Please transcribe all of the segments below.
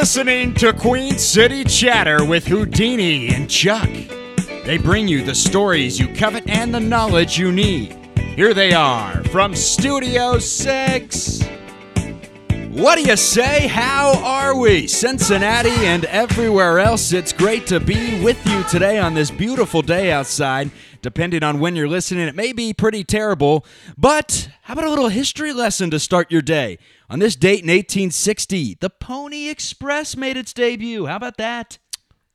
listening to Queen City Chatter with Houdini and Chuck. They bring you the stories you covet and the knowledge you need. Here they are from Studio 6. What do you say? How are we? Cincinnati and everywhere else, it's great to be with you today on this beautiful day outside. Depending on when you're listening, it may be pretty terrible, but how about a little history lesson to start your day? On this date in 1860, the Pony Express made its debut. How about that?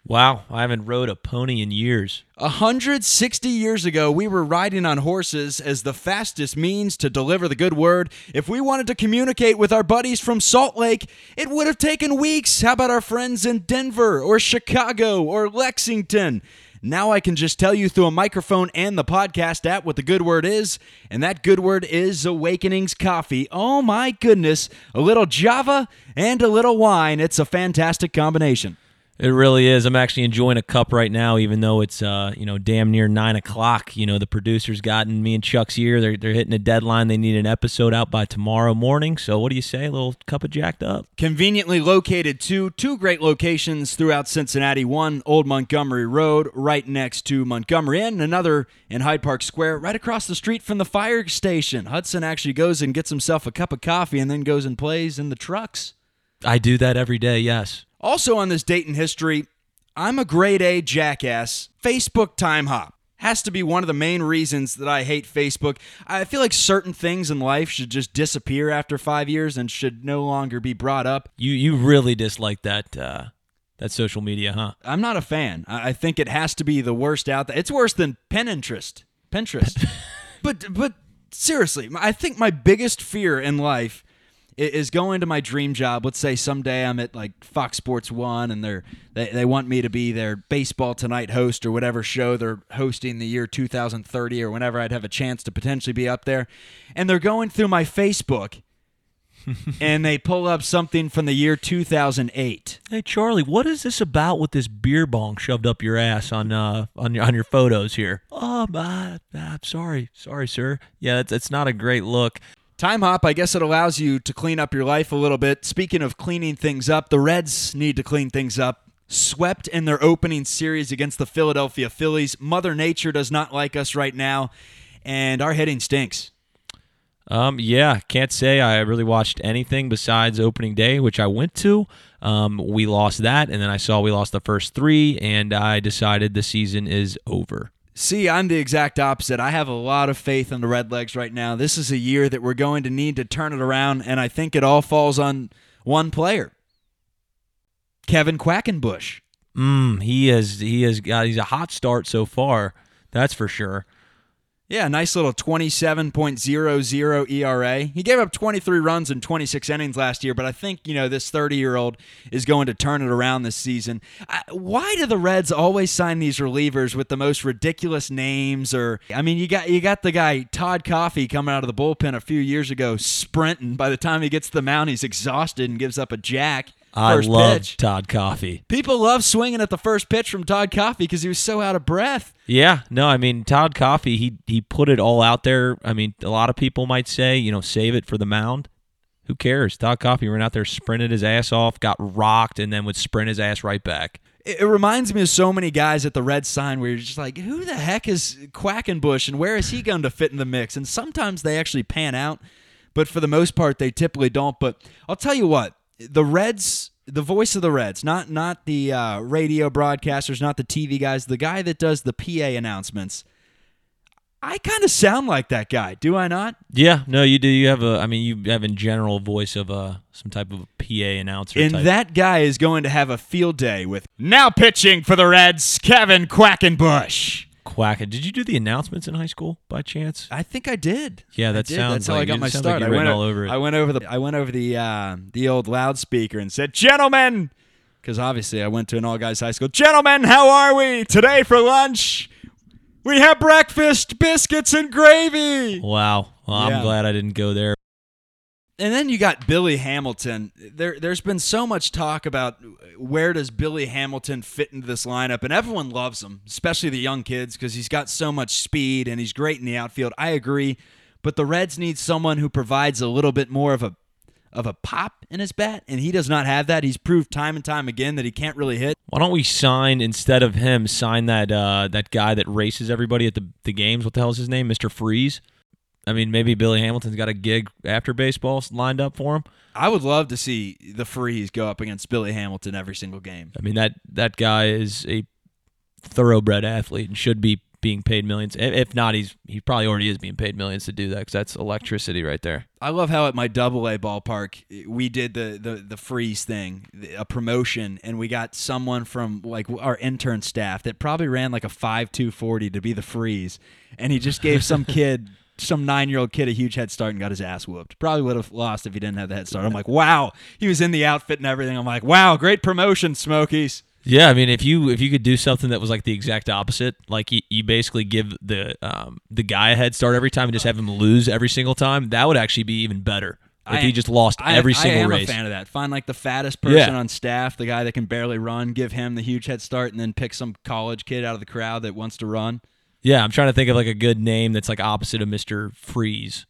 Wow, I haven't rode a pony in years. 160 years ago, we were riding on horses as the fastest means to deliver the good word. If we wanted to communicate with our buddies from Salt Lake, it would have taken weeks. How about our friends in Denver or Chicago or Lexington? Now I can just tell you through a microphone and the podcast app what the good word is, and that good word is Awakenings Coffee. Oh my goodness, a little Java and a little wine. It's a fantastic combination. It really is. I'm actually enjoying a cup right now, even though it's uh, you know damn near nine o'clock. You know the producers gotten me and Chuck's ear. They're they're hitting a deadline. They need an episode out by tomorrow morning. So what do you say? A little cup of jacked up. Conveniently located to two great locations throughout Cincinnati. One, Old Montgomery Road, right next to Montgomery Inn. Another in Hyde Park Square, right across the street from the fire station. Hudson actually goes and gets himself a cup of coffee and then goes and plays in the trucks. I do that every day. Yes. Also on this date in history, I'm a grade A jackass. Facebook time hop has to be one of the main reasons that I hate Facebook. I feel like certain things in life should just disappear after five years and should no longer be brought up. You you really dislike that uh, that social media, huh? I'm not a fan. I I think it has to be the worst out there. It's worse than Pinterest. Pinterest. but but seriously, I think my biggest fear in life is going to my dream job. Let's say someday I'm at like Fox Sports One and they're they, they want me to be their baseball tonight host or whatever show they're hosting the year 2030 or whenever I'd have a chance to potentially be up there. And they're going through my Facebook and they pull up something from the year 2008. Hey Charlie, what is this about with this beer bong shoved up your ass on uh on your on your photos here? Oh, uh, uh, sorry, sorry, sir. Yeah, it's it's not a great look. Time hop, I guess it allows you to clean up your life a little bit. Speaking of cleaning things up, the Reds need to clean things up. Swept in their opening series against the Philadelphia Phillies. Mother Nature does not like us right now, and our hitting stinks. Um, yeah, can't say I really watched anything besides opening day, which I went to. Um, we lost that, and then I saw we lost the first three, and I decided the season is over. See, I'm the exact opposite. I have a lot of faith in the Redlegs right now. This is a year that we're going to need to turn it around, and I think it all falls on one player Kevin Quackenbush. Mm, he has he has got he's a hot start so far. That's for sure. Yeah, nice little 27.00 ERA. He gave up 23 runs in 26 innings last year, but I think, you know, this 30 year old is going to turn it around this season. I, why do the Reds always sign these relievers with the most ridiculous names? Or, I mean, you got you got the guy Todd Coffey coming out of the bullpen a few years ago sprinting. By the time he gets to the mound, he's exhausted and gives up a jack. I First love pitch. Todd Coffey. People love swinging at the first pitch from Todd Coffey because he was so out of breath. Yeah, no, I mean Todd Coffey, he he put it all out there. I mean, a lot of people might say, you know, save it for the mound. Who cares? Todd Coffey ran out there, sprinted his ass off, got rocked, and then would sprint his ass right back. It it reminds me of so many guys at the Red Sign where you're just like, who the heck is Quackenbush and where is he going to fit in the mix? And sometimes they actually pan out, but for the most part, they typically don't. But I'll tell you what, the Reds, the voice of the Reds, not not the uh, radio broadcasters, not the TV guys, the guy that does the PA announcements. I kind of sound like that guy, do I not? Yeah, no, you do. You have a, I mean, you have in general voice of a some type of PA announcer. And type. that guy is going to have a field day with now pitching for the Reds, Kevin Quackenbush. Quack. Did you do the announcements in high school by chance? I think I did. Yeah, that did. sounds That's how I got my start. like I went all over it. I went over the I went over the uh, the old loudspeaker and said, "Gentlemen," because obviously I went to an all guys high school. Gentlemen, how are we today for lunch? We have breakfast, biscuits, and gravy. Wow. Well, I'm Yeah. glad I didn't go there. And then you got Billy Hamilton. There, there's been so much talk about where does Billy Hamilton fit into this lineup, and everyone loves him, especially the young kids, because he's got so much speed and he's great in the outfield. I agree, but the Reds need someone who provides a little bit more of a of a pop in his bat, and he does not have that. He's proved time and time again that he can't really hit. Why don't we sign instead of him sign that uh, that guy that races everybody at the the games? What the hell is his name, Mister Freeze? I mean, maybe Billy Hamilton's got a gig after baseball lined up for him. I would love to see the Freeze go up against Billy Hamilton every single game. I mean that that guy is a thoroughbred athlete and should be being paid millions. If not, he's he probably already is being paid millions to do that because that's electricity right there. I love how at my Double A ballpark we did the, the the freeze thing, a promotion, and we got someone from like our intern staff that probably ran like a five two forty to be the freeze, and he just gave some kid. Some nine year old kid a huge head start and got his ass whooped. Probably would have lost if he didn't have the head start. I'm like, wow. He was in the outfit and everything. I'm like, wow, great promotion, Smokies. Yeah, I mean, if you if you could do something that was like the exact opposite, like you, you basically give the um, the guy a head start every time and just have him lose every single time, that would actually be even better. If I- he just lost I, every I single am race. a fan of that. Find like the fattest person Yeah. on staff, the guy that can barely run, give him the huge head start, and then pick some college kid out of the crowd that wants to run. Yeah, I'm trying to think of like a good name that's like opposite of Mister Freeze.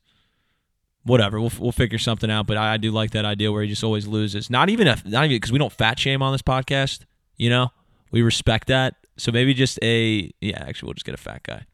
Whatever, we'll we'll figure something out. But I, I do like that idea where he just always loses. Not even a not even because we don't fat shame on this podcast. You know, we respect that. So maybe just a yeah. Actually, we'll just get a fat guy.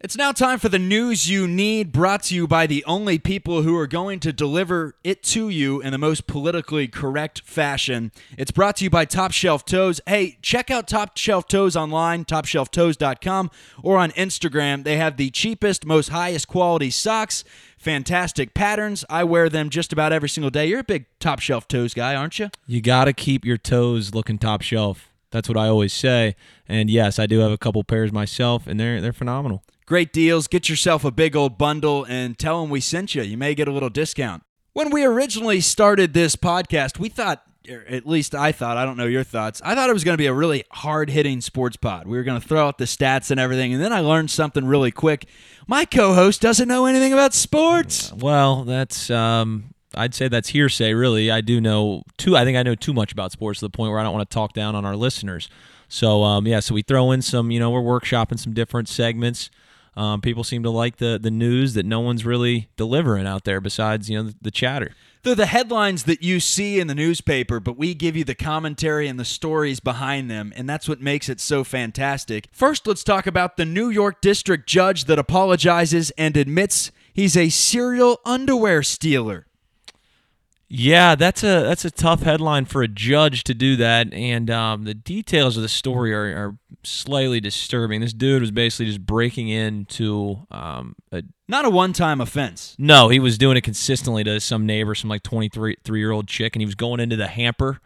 It's now time for the news you need, brought to you by the only people who are going to deliver it to you in the most politically correct fashion. It's brought to you by Top Shelf Toes. Hey, check out Top Shelf Toes online, topshelftoes.com, or on Instagram. They have the cheapest, most highest quality socks, fantastic patterns. I wear them just about every single day. You're a big Top Shelf Toes guy, aren't you? You got to keep your toes looking top shelf. That's what I always say. And yes, I do have a couple pairs myself, and they're they're phenomenal. Great deals. Get yourself a big old bundle and tell them we sent you. You may get a little discount. When we originally started this podcast, we thought, at least I thought, I don't know your thoughts, I thought it was going to be a really hard hitting sports pod. We were going to throw out the stats and everything. And then I learned something really quick. My co host doesn't know anything about sports. Well, that's um, I'd say that's hearsay. Really, I do know too. I think I know too much about sports to the point where I don't want to talk down on our listeners. So um, yeah, so we throw in some. You know, we're workshopping some different segments. Um, people seem to like the the news that no one's really delivering out there besides you know the, the chatter. They're the headlines that you see in the newspaper, but we give you the commentary and the stories behind them, and that's what makes it so fantastic. First, let's talk about the New York District Judge that apologizes and admits he's a serial underwear stealer. Yeah, that's a that's a tough headline for a judge to do that, and um, the details of the story are, are slightly disturbing. This dude was basically just breaking into um, a Not a one time offense. No, he was doing it consistently to some neighbor, some like 23 three year old chick, and he was going into the hamper,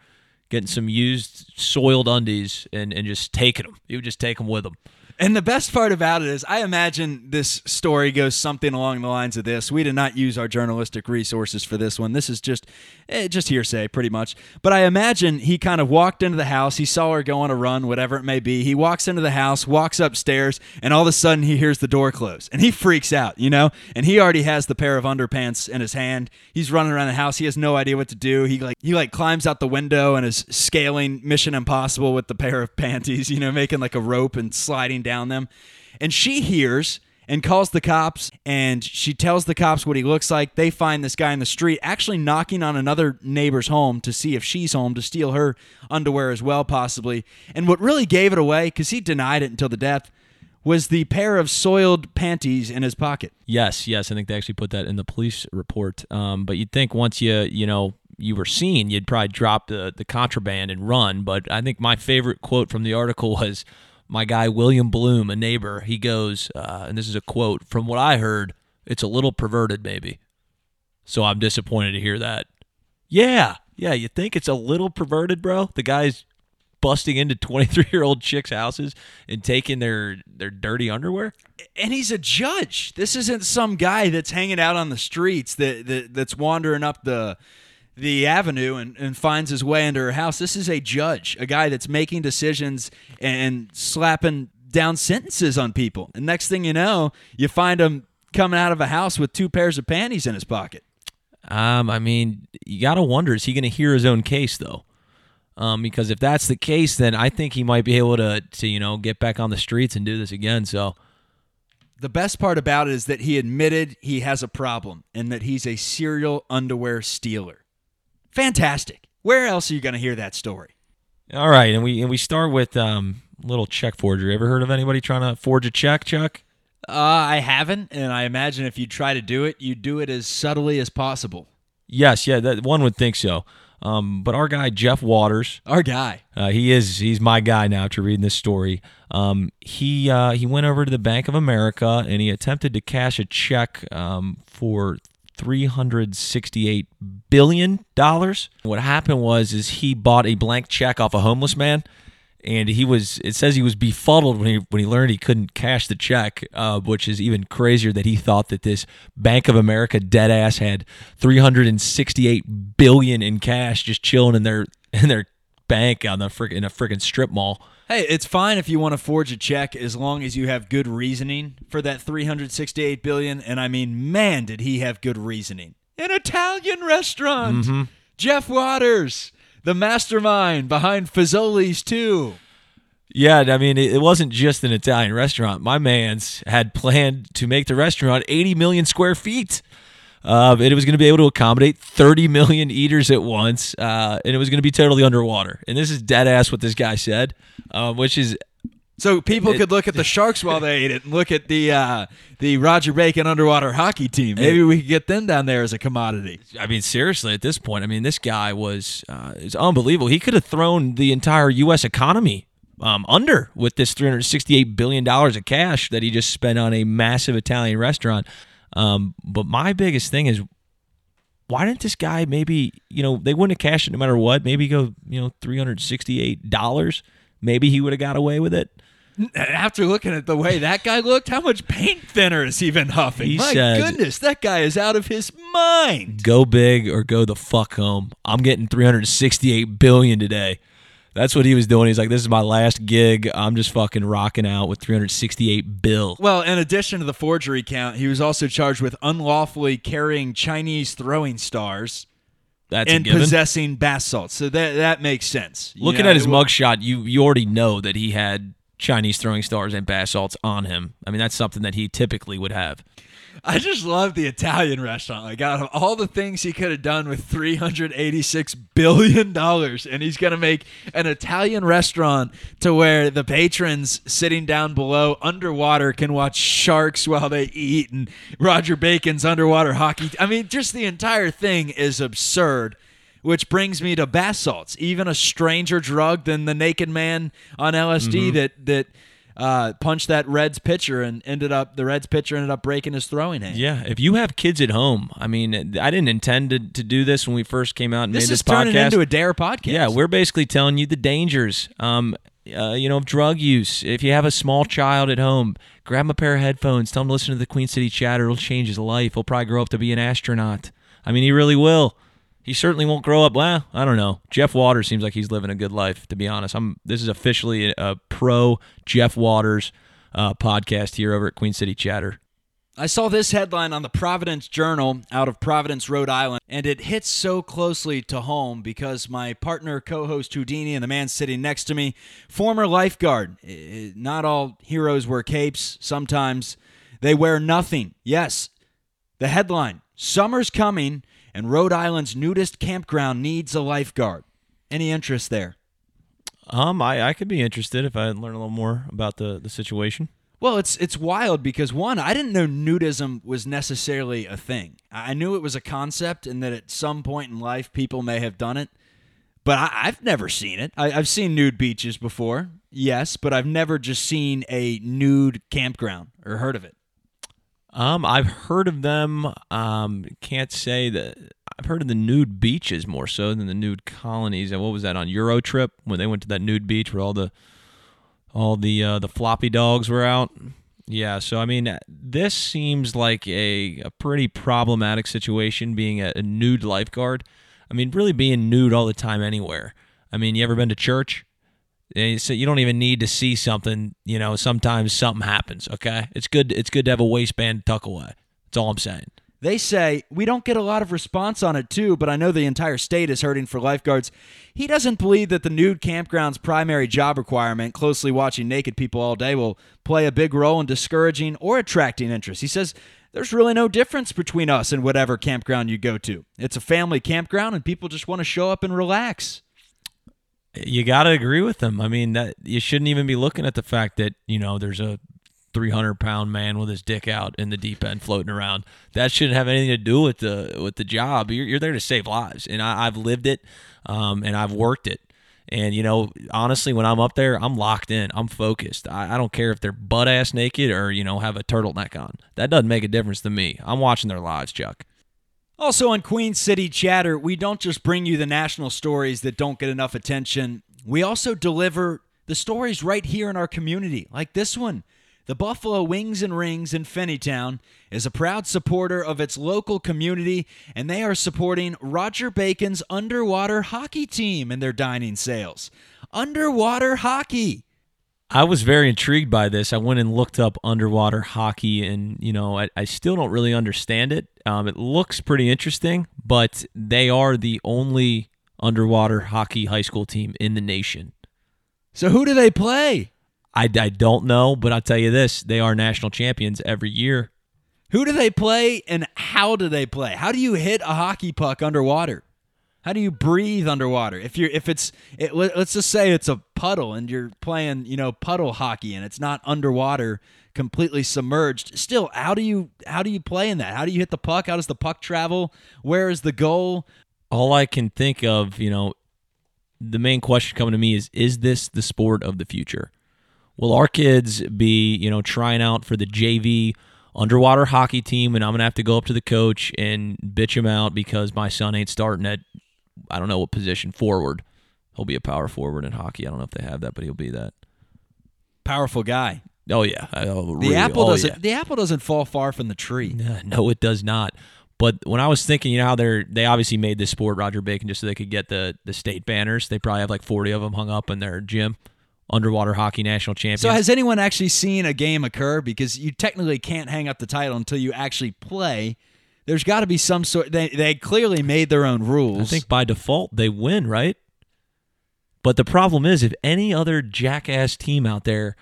getting some used soiled undies, and, and just taking them. He would just take them with him. And the best part about it is, I imagine this story goes something along the lines of this. We did not use our journalistic resources for this one. This is just, eh, just hearsay, pretty much. But I imagine he kind of walked into the house. He saw her go on a run, whatever it may be. He walks into the house, walks upstairs, and all of a sudden he hears the door close, and he freaks out, you know. And he already has the pair of underpants in his hand. He's running around the house. He has no idea what to do. He like he like climbs out the window and is scaling Mission Impossible with the pair of panties, you know, making like a rope and sliding down them. And she hears and calls the cops and she tells the cops what he looks like. They find this guy in the street actually knocking on another neighbor's home to see if she's home to steal her underwear as well possibly. And what really gave it away cuz he denied it until the death was the pair of soiled panties in his pocket. Yes, yes, I think they actually put that in the police report. Um, but you'd think once you you know you were seen, you'd probably drop the the contraband and run. But I think my favorite quote from the article was my guy William Bloom, a neighbor. He goes, uh, and this is a quote from what I heard. It's a little perverted, maybe. So I'm disappointed to hear that. Yeah, yeah, you think it's a little perverted, bro? The guy's busting into 23 year old chicks' houses and taking their their dirty underwear. and he's a judge. This isn't some guy that's hanging out on the streets that, that that's wandering up the the avenue and, and finds his way into her house. This is a judge, a guy that's making decisions and slapping down sentences on people. And next thing you know, you find him coming out of a house with two pairs of panties in his pocket. Um, I mean, you got to wonder is he going to hear his own case though? Um, because if that's the case, then I think he might be able to to you know get back on the streets and do this again. So The best part about it is that he admitted he has a problem and that he's a serial underwear stealer. Fantastic. Where else are you going to hear that story? All right, and we and we start with um little check forgery. Ever heard of anybody trying to forge a check, Chuck? Uh, I haven't, and I imagine if you try to do it, you do it as subtly as possible. Yes, yeah, that one would think so. Um, but our guy Jeff Waters, Our guy. uh, he is he's my guy now to reading this story. Um, he uh, he went over to the Bank of America and he attempted to cash a check um, for three hundred sixty eight billion dollars. What happened was is he bought a blank check off a homeless man. And he was. It says he was befuddled when he when he learned he couldn't cash the check, uh, which is even crazier that he thought that this Bank of America dead ass had three hundred and sixty eight billion in cash just chilling in their in their bank on the frick, in a freaking strip mall. Hey, it's fine if you want to forge a check as long as you have good reasoning for that 368 billion and I mean man did he have good reasoning. An Italian restaurant. Mm-hmm. Jeff Waters, the mastermind behind Fazoli's too. Yeah, I mean, it wasn't just an Italian restaurant. My man's had planned to make the restaurant 80 million square feet. Uh, and it was going to be able to accommodate 30 million eaters at once, uh, and it was going to be totally underwater. And this is dead ass what this guy said, uh, which is So people could look at the sharks while they ate it and look at the uh, the Roger Bacon underwater hockey team. Maybe we could get them down there as a commodity. I mean, seriously, at this point, I mean, this guy was uh, is unbelievable. He could have thrown the entire U.S. economy um, under with this 368 billion dollars of cash that he just spent on a massive Italian restaurant. Um, but my biggest thing is, why didn't this guy maybe you know they wouldn't have cashed it no matter what? Maybe go you know 368 dollars. Maybe he would have got away with it. After looking at the way that guy looked, how much paint thinner is he been huffing? He My said- goodness, that guy is out of his mind. Go big or go the fuck home. I'm getting 368 billion today. That's what he was doing. He's like, this is my last gig. I'm just fucking rocking out with 368 bill. Well, in addition to the forgery count, he was also charged with unlawfully carrying Chinese throwing stars That's and possessing bath salts. So that that makes sense. You Looking know, at his mugshot, you you already know that he had Chinese throwing stars and bath salts on him. I mean, that's something that he typically would have. I just love the Italian restaurant. Like out of all the things he could have done with three hundred eighty-six billion dollars, and he's gonna make an Italian restaurant to where the patrons sitting down below underwater can watch sharks while they eat, and Roger Bacon's underwater hockey. I mean, just the entire thing is absurd. Which brings me to bath salts, even a stranger drug than the naked man on LSD that that uh, punched that Reds pitcher and ended up the Reds pitcher ended up breaking his throwing hand. Yeah, if you have kids at home, I mean, I didn't intend to, to do this when we first came out and This made is this turning into a Dare podcast. Yeah, we're basically telling you the dangers. Um, uh, you know, of drug use. If you have a small child at home, grab him a pair of headphones. Tell him to listen to the Queen City Chatter. It'll change his life. He'll probably grow up to be an astronaut. I mean, he really will. He certainly won't grow up. Well, I don't know. Jeff Waters seems like he's living a good life. To be honest, I'm. This is officially a, pro Jeff Waters uh, podcast here over at Queen City Chatter. I saw this headline on the Providence Journal out of Providence, Rhode Island, and it hits so closely to home because my partner, co host Houdini, and the man sitting next to me, former lifeguard. Not all heroes wear capes, sometimes they wear nothing. Yes, the headline Summer's coming, and Rhode Island's nudist campground needs a lifeguard. Any interest there? Um, I, I could be interested if I learn a little more about the, the situation. Well, it's it's wild because one, I didn't know nudism was necessarily a thing. I knew it was a concept and that at some point in life people may have done it, but I, I've never seen it. I, I've seen nude beaches before, yes, but I've never just seen a nude campground or heard of it. Um, I've heard of them. Um, can't say that I've heard of the nude beaches more so than the nude colonies. And What was that on Euro trip when they went to that nude beach where all the all the uh, the floppy dogs were out? Yeah. So I mean, this seems like a, a pretty problematic situation. Being a, a nude lifeguard. I mean, really being nude all the time anywhere. I mean, you ever been to church? Eh, So you don't even need to see something. You know, sometimes something happens. Okay, it's good. It's good to have a waistband tuck away. That's all I'm saying. They say we don't get a lot of response on it too, but I know the entire state is hurting for lifeguards. He doesn't believe that the nude campground's primary job requirement, closely watching naked people all day, will play a big role in discouraging or attracting interest. He says there's really no difference between us and whatever campground you go to. It's a family campground, and people just want to show up and relax. You got to agree with them. I mean, that you shouldn't even be looking at the fact that you know there's a 300 pound man with his dick out in the deep end floating around. That shouldn't have anything to do with the with the job. You're, you're there to save lives, and I, have lived it, um, and I've worked it. And you know, honestly, when I'm up there, I'm locked in. I'm focused. I, I don't care if they're butt ass naked or you know have a turtleneck on. That doesn't make a difference to me. I'm watching their lives, Chuck. Also on Queen City Chatter, we don't just bring you the national stories that don't get enough attention. We also deliver the stories right here in our community, like this one. The Buffalo Wings and Rings in Finneytown is a proud supporter of its local community, and they are supporting Roger Bacon's underwater hockey team in their dining sales. Underwater hockey. I was very intrigued by this. I went and looked up underwater hockey, and you know, I, I still don't really understand it. Um, it looks pretty interesting, but they are the only underwater hockey high school team in the nation. So who do they play? I, I don't know, but I'll tell you this: they are national champions every year. Who do they play, and how do they play? How do you hit a hockey puck underwater? How do you breathe underwater? If you're if it's it, let's just say it's a puddle and you're playing you know puddle hockey and it's not underwater completely submerged. Still, how do you how do you play in that? How do you hit the puck? How does the puck travel? Where is the goal? All I can think of, you know, the main question coming to me is: Is this the sport of the future? will our kids be, you know, trying out for the JV underwater hockey team and I'm going to have to go up to the coach and bitch him out because my son ain't starting at I don't know what position forward. He'll be a power forward in hockey. I don't know if they have that, but he'll be that. Powerful guy. Oh yeah. Oh, the apple oh, doesn't yeah. the apple doesn't fall far from the tree. No, it does not. But when I was thinking, you know how they're they obviously made this sport Roger Bacon just so they could get the the state banners. They probably have like 40 of them hung up in their gym underwater hockey national champion. So has anyone actually seen a game occur? Because you technically can't hang up the title until you actually play. There's got to be some sort. They they clearly made their own rules. I think by default they win, right? But the problem is, if any other jackass team out there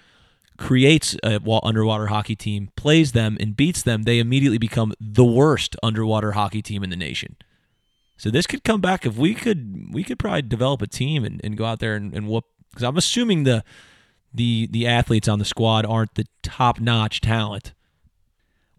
creates a underwater hockey team, plays them, and beats them, they immediately become the worst underwater hockey team in the nation. So this could come back if we could we could probably develop a team and, and go out there and, and whoop because I'm assuming the the the athletes on the squad aren't the top notch talent.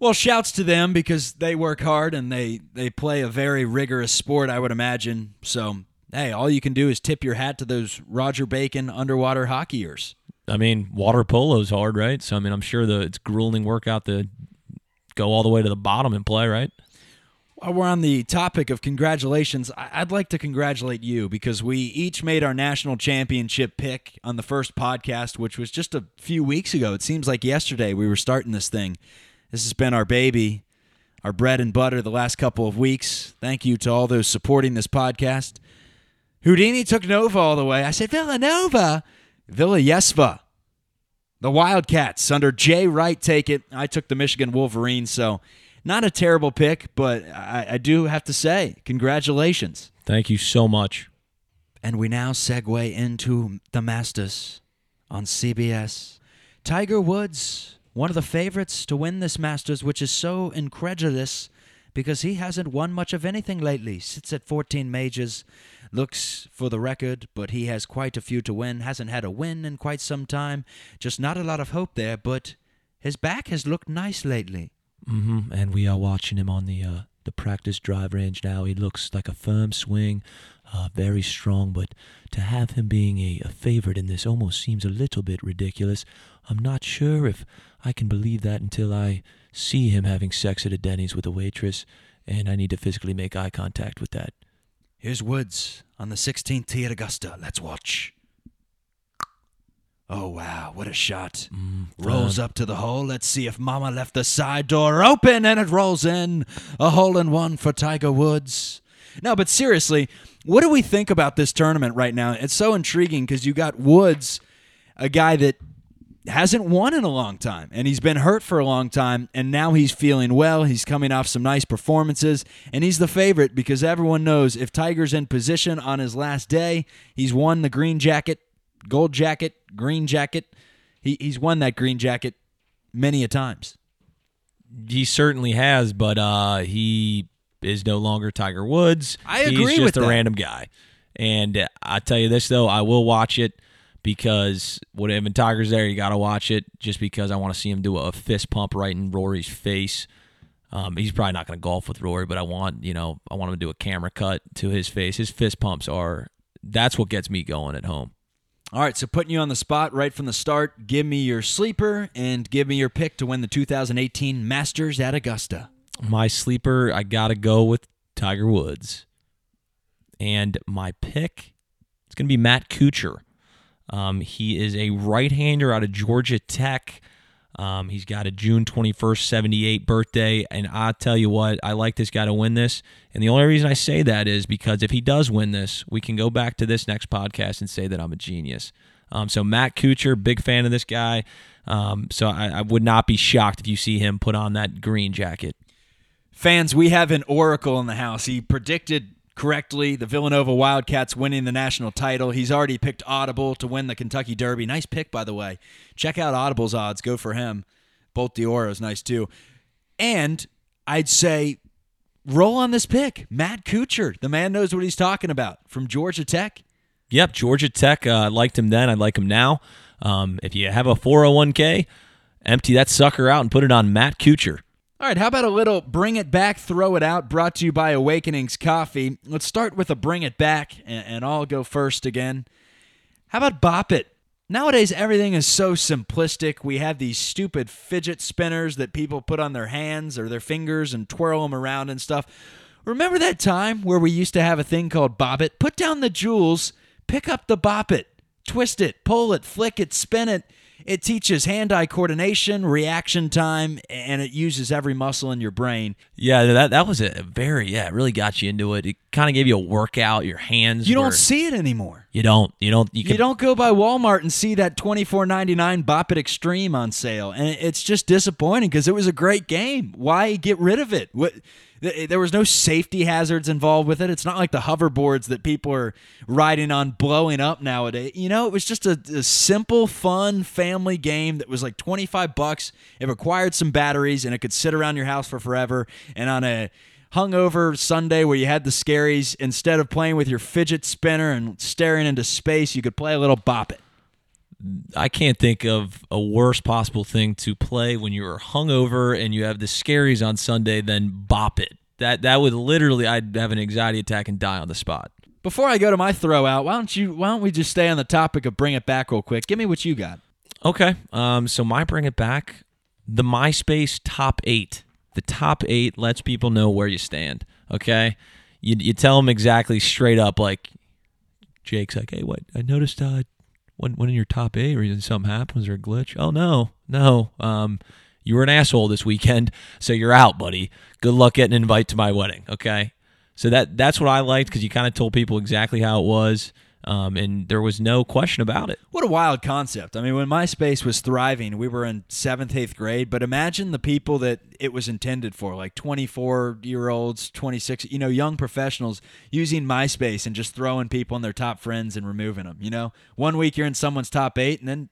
Well, shouts to them because they work hard and they they play a very rigorous sport. I would imagine. So hey, all you can do is tip your hat to those Roger Bacon underwater hockeyers. I mean, water polo's hard, right? So I mean, I'm sure the it's grueling workout to go all the way to the bottom and play, right? While we're on the topic of congratulations, I'd like to congratulate you because we each made our national championship pick on the first podcast, which was just a few weeks ago. It seems like yesterday we were starting this thing. This has been our baby, our bread and butter the last couple of weeks. Thank you to all those supporting this podcast. Houdini took Nova all the way. I said, Villanova. Villa Yesva. The Wildcats under Jay Wright take it. I took the Michigan Wolverines, so not a terrible pick, but I, I do have to say, congratulations. Thank you so much. And we now segue into the Masters on CBS. Tiger Woods, one of the favorites to win this Masters, which is so incredulous because he hasn't won much of anything lately. Sits at 14 majors, looks for the record, but he has quite a few to win. Hasn't had a win in quite some time. Just not a lot of hope there, but his back has looked nice lately. Mm-hmm. And we are watching him on the uh, the practice drive range now. He looks like a firm swing, uh, very strong. But to have him being a, a favorite in this almost seems a little bit ridiculous. I'm not sure if I can believe that until I see him having sex at a Denny's with a waitress, and I need to physically make eye contact with that. Here's Woods on the 16th tee at Augusta. Let's watch. Oh, wow, what a shot. Mm, rolls up to the hole. Let's see if Mama left the side door open and it rolls in. A hole in one for Tiger Woods. No, but seriously, what do we think about this tournament right now? It's so intriguing because you got Woods, a guy that hasn't won in a long time and he's been hurt for a long time and now he's feeling well he's coming off some nice performances and he's the favorite because everyone knows if tiger's in position on his last day he's won the green jacket gold jacket, green jacket. He, he's won that green jacket many a times. He certainly has, but uh, he is no longer Tiger Woods. I agree He's just with a that. random guy. And I tell you this though, I will watch it because when Tiger's there, you got to watch it just because I want to see him do a fist pump right in Rory's face. Um, he's probably not going to golf with Rory, but I want you know I want him to do a camera cut to his face. His fist pumps are that's what gets me going at home. All right, so putting you on the spot right from the start, give me your sleeper and give me your pick to win the 2018 Masters at Augusta. My sleeper, I got to go with Tiger Woods. And my pick, it's going to be Matt Kuchar. Um, he is a right hander out of Georgia Tech. Um, he's got a June 21st, 78 birthday. And I tell you what, I like this guy to win this. And the only reason I say that is because if he does win this, we can go back to this next podcast and say that I'm a genius. Um, so, Matt Kuchar, big fan of this guy. Um, so, I, I would not be shocked if you see him put on that green jacket. Fans, we have an oracle in the house. He predicted correctly the Villanova Wildcats winning the national title. He's already picked Audible to win the Kentucky Derby. Nice pick, by the way. Check out Audible's odds. Go for him. Bolt d'Oro's nice too. And I'd say roll on this pick. Matt Kuchar. The man knows what he's talking about from Georgia Tech. Yep, Georgia Tech. Uh, I liked him then. I like him now. Um, if you have a 401k, empty that sucker out and put it on Matt Kuchar. All right, how about a little bring it back, throw it out, brought to you by Awakenings Coffee. Let's start with a bring it back, and, and I'll go first again. How about Bop It? Nowadays, everything is so simplistic. We have these stupid fidget spinners that people put on their hands or their fingers and twirl them around and stuff. Remember that time where we used to have a thing called Bop It? Put down the jewels, pick up the Bop It, twist it, pull it, flick it, spin it. It teaches hand-eye coordination, reaction time, and it uses every muscle in your brain. Yeah, that that was a very yeah, it really got you into it. It kind of gave you a workout. Your hands. You were- don't see it anymore. You don't. You don't. You, can, You don't go by Walmart and see that twenty four ninety nine Bop It Extreme on sale, and it's just disappointing because it was a great game. Why get rid of it? What? There was no safety hazards involved with it. It's not like the hoverboards that people are riding on blowing up nowadays. You know, it was just a, a simple, fun family game that was like twenty five bucks. It required some batteries, and it could sit around your house for forever. And on a hungover Sunday where you had the scaries, instead of playing with your fidget spinner and staring into space, you could play a little bop it. I can't think of a worse possible thing to play when you're hungover and you have the scaries on Sunday than bop it. That that would literally I'd have an anxiety attack and die on the spot. Before I go to my throw out, why don't you why don't we just stay on the topic of bring it back real quick? Give me what you got. Okay. Um, so my bring it back, the MySpace top eight. The top eight lets people know where you stand. Okay. You you tell them exactly straight up like Jake's like, hey, what? I noticed uh, one one in your top eight, or something happen? Was there a glitch? Oh no, no. Um, you were an asshole this weekend, so you're out, buddy. Good luck getting an invite to my wedding. Okay. So that that's what I liked because you kind of told people exactly how it was, um, and there was no question about it. What a wild concept. I mean, when MySpace was thriving, we were in seventh, eighth grade, but imagine the people that it was intended for, like 24 year olds, 26, you know, young professionals using MySpace and just throwing people in their top friends and removing them. You know, one week you're in someone's top eight and then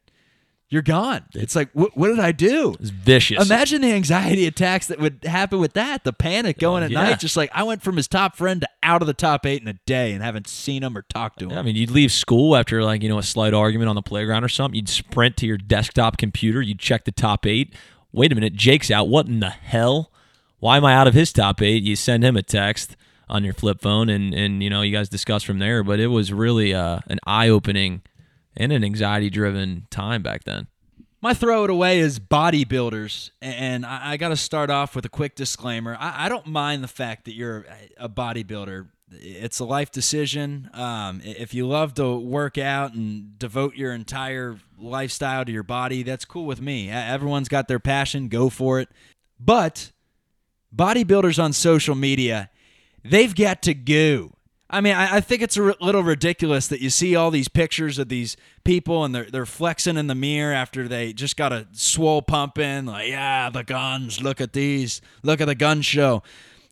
you're gone. It's like, what, what did I do? It's vicious. Imagine the anxiety attacks that would happen with that. The panic going at yeah. night. Just like I went from his top friend to out of the top eight in a day and haven't seen him or talked to him. I mean, you'd leave school after like you know a slight argument on the playground or something. You'd sprint to your desktop computer. You'd check the top eight. Wait a minute, Jake's out. What in the hell? Why am I out of his top eight? You send him a text on your flip phone, and and you know you guys discuss from there. But it was really uh, an eye opening and an anxiety driven time back then. My throw it away is bodybuilders, and I, I got to start off with a quick disclaimer. I, I don't mind the fact that you're a bodybuilder. It's a life decision. Um, if you love to work out and devote your entire lifestyle to your body, that's cool with me. Everyone's got their passion. Go for it. But bodybuilders on social media, they've got to go. I mean, I, I think it's a r- little ridiculous that you see all these pictures of these people and they're they're flexing in the mirror after they just got a swole pumping. Like, yeah, the guns. Look at these. Look at the gun show.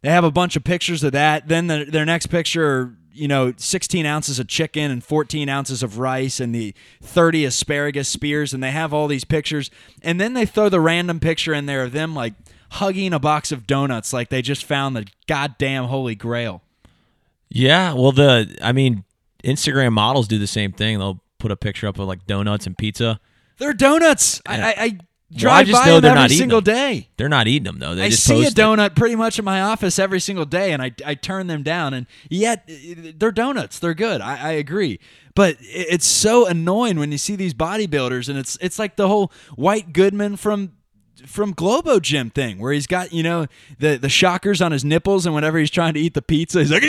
They have a bunch of pictures of that. Then the, their next picture, you know, 16 ounces of chicken and 14 ounces of rice and the 30 asparagus spears, and they have all these pictures. And then they throw the random picture in there of them like hugging a box of donuts like they just found the goddamn holy grail. Yeah, well, the I mean, Instagram models do the same thing. They'll put a picture up of like donuts and pizza. They're donuts. I, I, I Well, drive I just by them every not single them. day. They're not eating them though. They I just see a post it. donut pretty much in my office every single day, and I, I turn them down. And yet, uh, they're donuts. They're good. I, I agree. But it's so annoying when you see these bodybuilders, and it's it's like the whole White Goodman from from Globo Gym thing, where he's got you know the the shockers on his nipples, and whenever he's trying to eat the pizza, he's like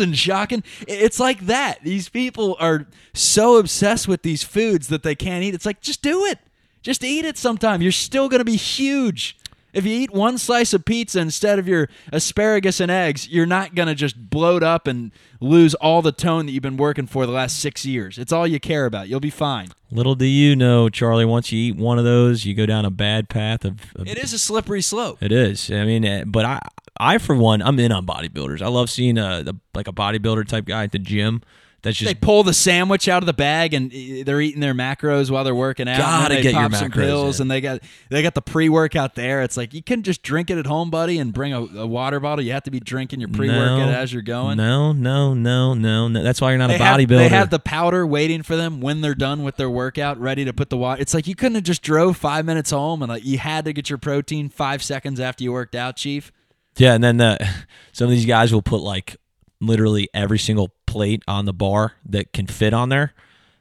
and shocking. It's like that. These people are so obsessed with these foods that they can't eat. It's like just do it. Just eat it sometime. You're still going to be huge. If you eat one slice of pizza instead of your asparagus and eggs, you're not going to just bloat up and lose all the tone that you've been working for the last six years. It's all you care about. You'll be fine. Little do you know, Charlie. Once you eat one of those, you go down a bad path of. of It is a slippery slope. It is. I mean, eh, but I, I for one, I'm in on bodybuilders. I love seeing a the, like a bodybuilder type guy at the gym. That's just They pull the sandwich out of the bag and uh, they're eating their macros while they're working out. and Gotta they get your pop some macros pills in. and they got they got the pre workout there. It's like you couldn't just drink it at home, buddy, and bring a, a water bottle. You have to be drinking your pre workout No, as you're going. No, no, no, no, no. That's why you're not They a bodybuilder. they have the powder waiting for them when they're done with their workout, ready to put the water. It's like you couldn't have just drove five minutes home and like you had to get your protein five seconds after you worked out, Chief. Yeah, and then the, some of these guys will put like literally every single plate on the bar that can fit on there.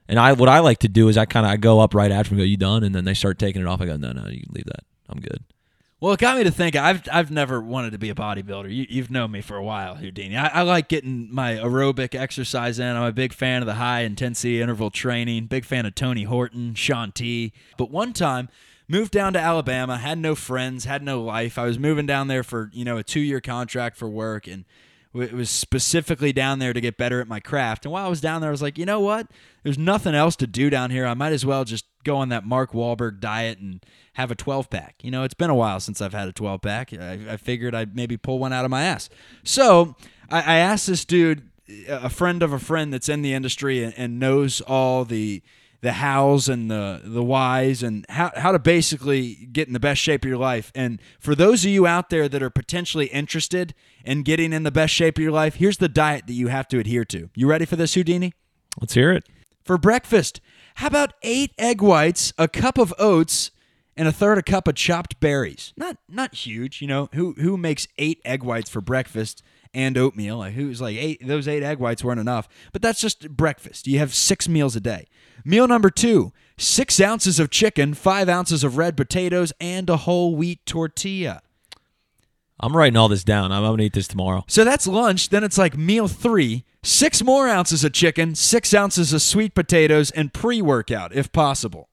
And I what I like to do is I kind of I go up right after and go, "You done?" And then they start taking it off. I go, "No, no, you can leave that. I'm good." Well, it got me to think. I've I've never wanted to be a bodybuilder. You, you've known me for a while, Houdini. I, I like getting my aerobic exercise in. I'm a big fan of the high intensity interval training. Big fan of Tony Horton, Shaun T. But one time, moved down to Alabama. Had no friends. Had no life. I was moving down there for you know a two year contract for work and. It was specifically down there to get better at my craft. And while I was down there, I was like, you know what? There's nothing else to do down here. I might as well just go on that Mark Wahlberg diet and have a 12 pack. You know, it's been a while since I've had a 12 pack. I, I figured I'd maybe pull one out of my ass. So I, I asked this dude, a friend of a friend that's in the industry and, and knows all the the hows and the the whys and how, how to basically get in the best shape of your life. And for those of you out there that are potentially interested in getting in the best shape of your life, here's the diet that you have to adhere to. You ready for this, Houdini? Let's hear it. For breakfast, how about eight egg whites, a cup of oats, and a third a cup of chopped berries? Not not huge, you know. Who who makes eight egg whites for breakfast and oatmeal? Like who's like eight? Those eight egg whites weren't enough, but that's just breakfast. You have six meals a day. Meal number two: six ounces of chicken, five ounces of red potatoes, and a whole wheat tortilla. I'm writing all this down. I'm, I'm gonna eat this tomorrow. So that's lunch. Then it's like meal three, six more ounces of chicken, six ounces of sweet potatoes, and pre workout if possible.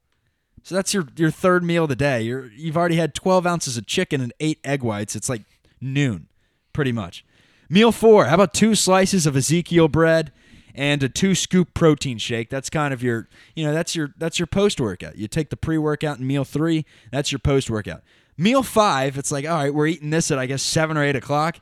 So that's your, your third meal of the day. You're, you've already had 12 ounces of chicken and eight egg whites. It's like noon, pretty much. Meal four, how about two slices of Ezekiel bread and a two scoop protein shake? That's kind of your, you know, that's your that's your post workout. You take the pre workout in meal three, that's your post workout. Meal five, it's like, all right, we're eating this at I guess seven or eight o'clock.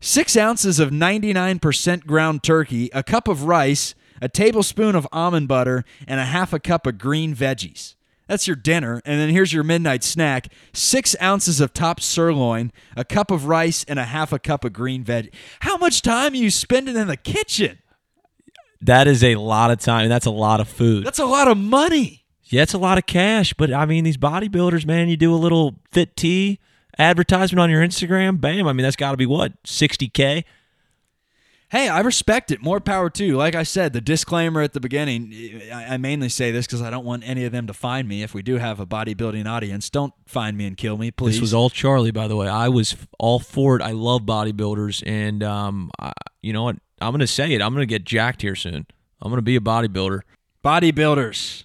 Six ounces of 99% ground turkey, a cup of rice, a tablespoon of almond butter, and a half a cup of green veggies. That's your dinner. And then here's your midnight snack six ounces of top sirloin, a cup of rice, and a half a cup of green veg. How much time are you spending in the kitchen? That is a lot of time. and That's a lot of food. That's a lot of money. Yeah, it's a lot of cash, but I mean, these bodybuilders, man, you do a little fit tea advertisement on your Instagram, bam. I mean, that's got to be what, 60K? Hey, I respect it. More power to you. Like I said, the disclaimer at the beginning, I mainly say this because I don't want any of them to find me. If we do have a bodybuilding audience, don't find me and kill me, please. This was all Charlie, by the way. I was all for it. I love bodybuilders, and um, I, you know what? I'm gonna say it. I'm gonna get jacked here soon. I'm gonna be a bodybuilder. bodybuilders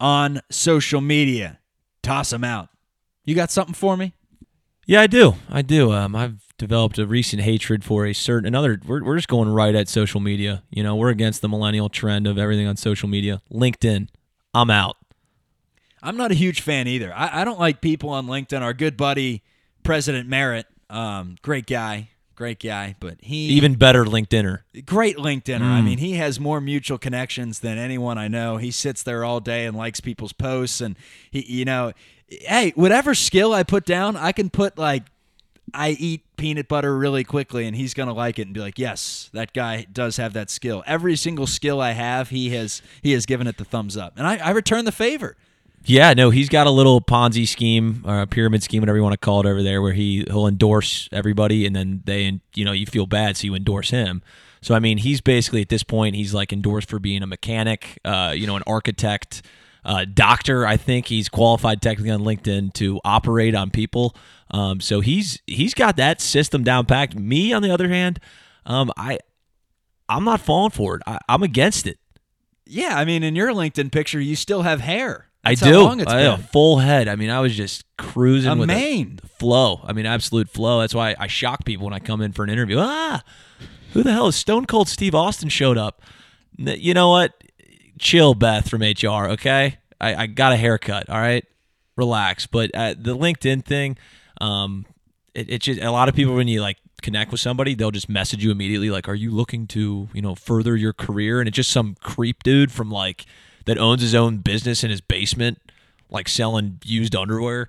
on social media. Toss them out. You got something for me? Yeah, I do. I do. Um, I've developed a recent hatred for a certain another. We're we're just going right at social media. You know, we're against the millennial trend of everything on social media. LinkedIn. I'm out. I'm not a huge fan either. I, I don't like people on LinkedIn. Our good buddy, President Merritt, um, great guy, great guy, but he Even better LinkedIner. great LinkedIner. I hmm. mean, he has more mutual connections than anyone I know. He sits there all day and likes people's posts, and he, you know, hey, whatever skill I put down, I can put like I eat peanut butter really quickly and he's going to like it and be like, "Yes, that guy does have that skill." Every single skill I have, he has he has given it the thumbs up. And I, I return the favor. Yeah, no, he's got a little Ponzi scheme or a pyramid scheme, whatever you want to call it, over there, where he he'll endorse everybody, and then they, you know, you feel bad, so you endorse him. So I mean, he's basically at this point, he's like endorsed for being a mechanic, uh, you know, an architect, uh, doctor. I think he's qualified technically on LinkedIn to operate on people. Um, so he's he's got that system down packed. Me, on the other hand, um, I I'm not falling for it. I, I'm against it. Yeah, I mean, in your LinkedIn picture, you still have hair. That's I do. How long it's I have a full head. I mean, I was just cruising A with a flow. I mean, absolute flow. That's why I shock people when I come in for an interview. Ah, who the hell is Stone Cold Steve Austin showed up? You know what? Chill, Beth from HR. Okay, I, I got a haircut. All right, relax. But uh, the LinkedIn thing, um, it, it just a lot of people when you like connect with somebody, they'll just message you immediately like, "Are you looking to you know further your career?" And it's just some creep dude from like that owns his own business in his basement, like selling used underwear.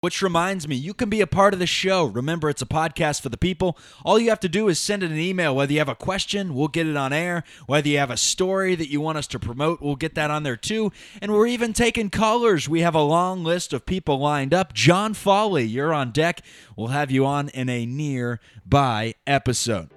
Which reminds me, you can be a part of the show. Remember, it's a podcast for the people. All you have to do is send it an email. Whether you have a question, we'll get it on air. Whether you have a story that you want us to promote, we'll get that on there too. And we're even taking callers. We have a long list of people lined up. John Foley, you're on deck. We'll have you on in a nearby episode.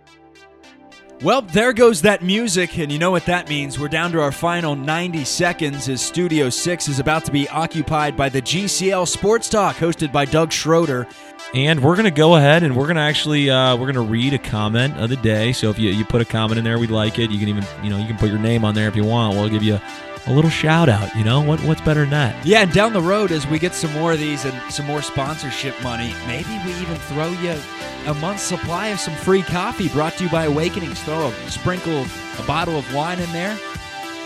Well, there goes that music, and you know what that means. We're down to our final 90 seconds as Studio 6 is about to be occupied by the GCL Sports Talk, hosted by Doug Schroeder. And we're gonna go ahead and we're gonna actually uh, we're gonna read a comment of the day. So if you, you put a comment in there, we'd like it. You can even you know you can put your name on there if you want. We'll give you a little shout out. You know what what's better than that? Yeah, and down the road, as we get some more of these and some more sponsorship money, maybe we even throw you a month's supply of some free coffee brought to you by Awakenings. Throw a sprinkle, a bottle of wine in there.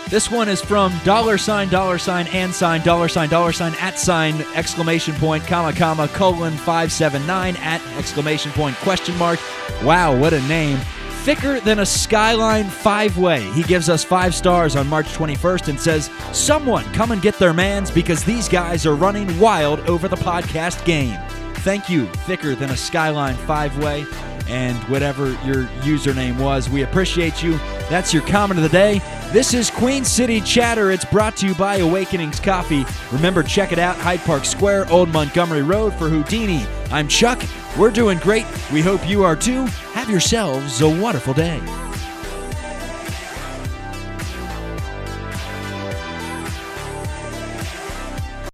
This one is from dollar sign, dollar sign, and sign, dollar sign, dollar sign, at sign, exclamation point, comma, comma, colon, 579, at exclamation point, question mark. Wow, what a name. Thicker than a Skyline five way. He gives us five stars on March 21st and says, Someone come and get their mans because these guys are running wild over the podcast game. Thank you, Thicker Than a Skyline five way and whatever your username was. We appreciate you. That's your comment of the day. This is Queen City Chatter. It's brought to you by Awakenings Coffee. Remember, check it out, Hyde Park Square, Old Montgomery Road for Houdini. I'm Chuck. We're doing great. We hope you are too. Have yourselves a wonderful day.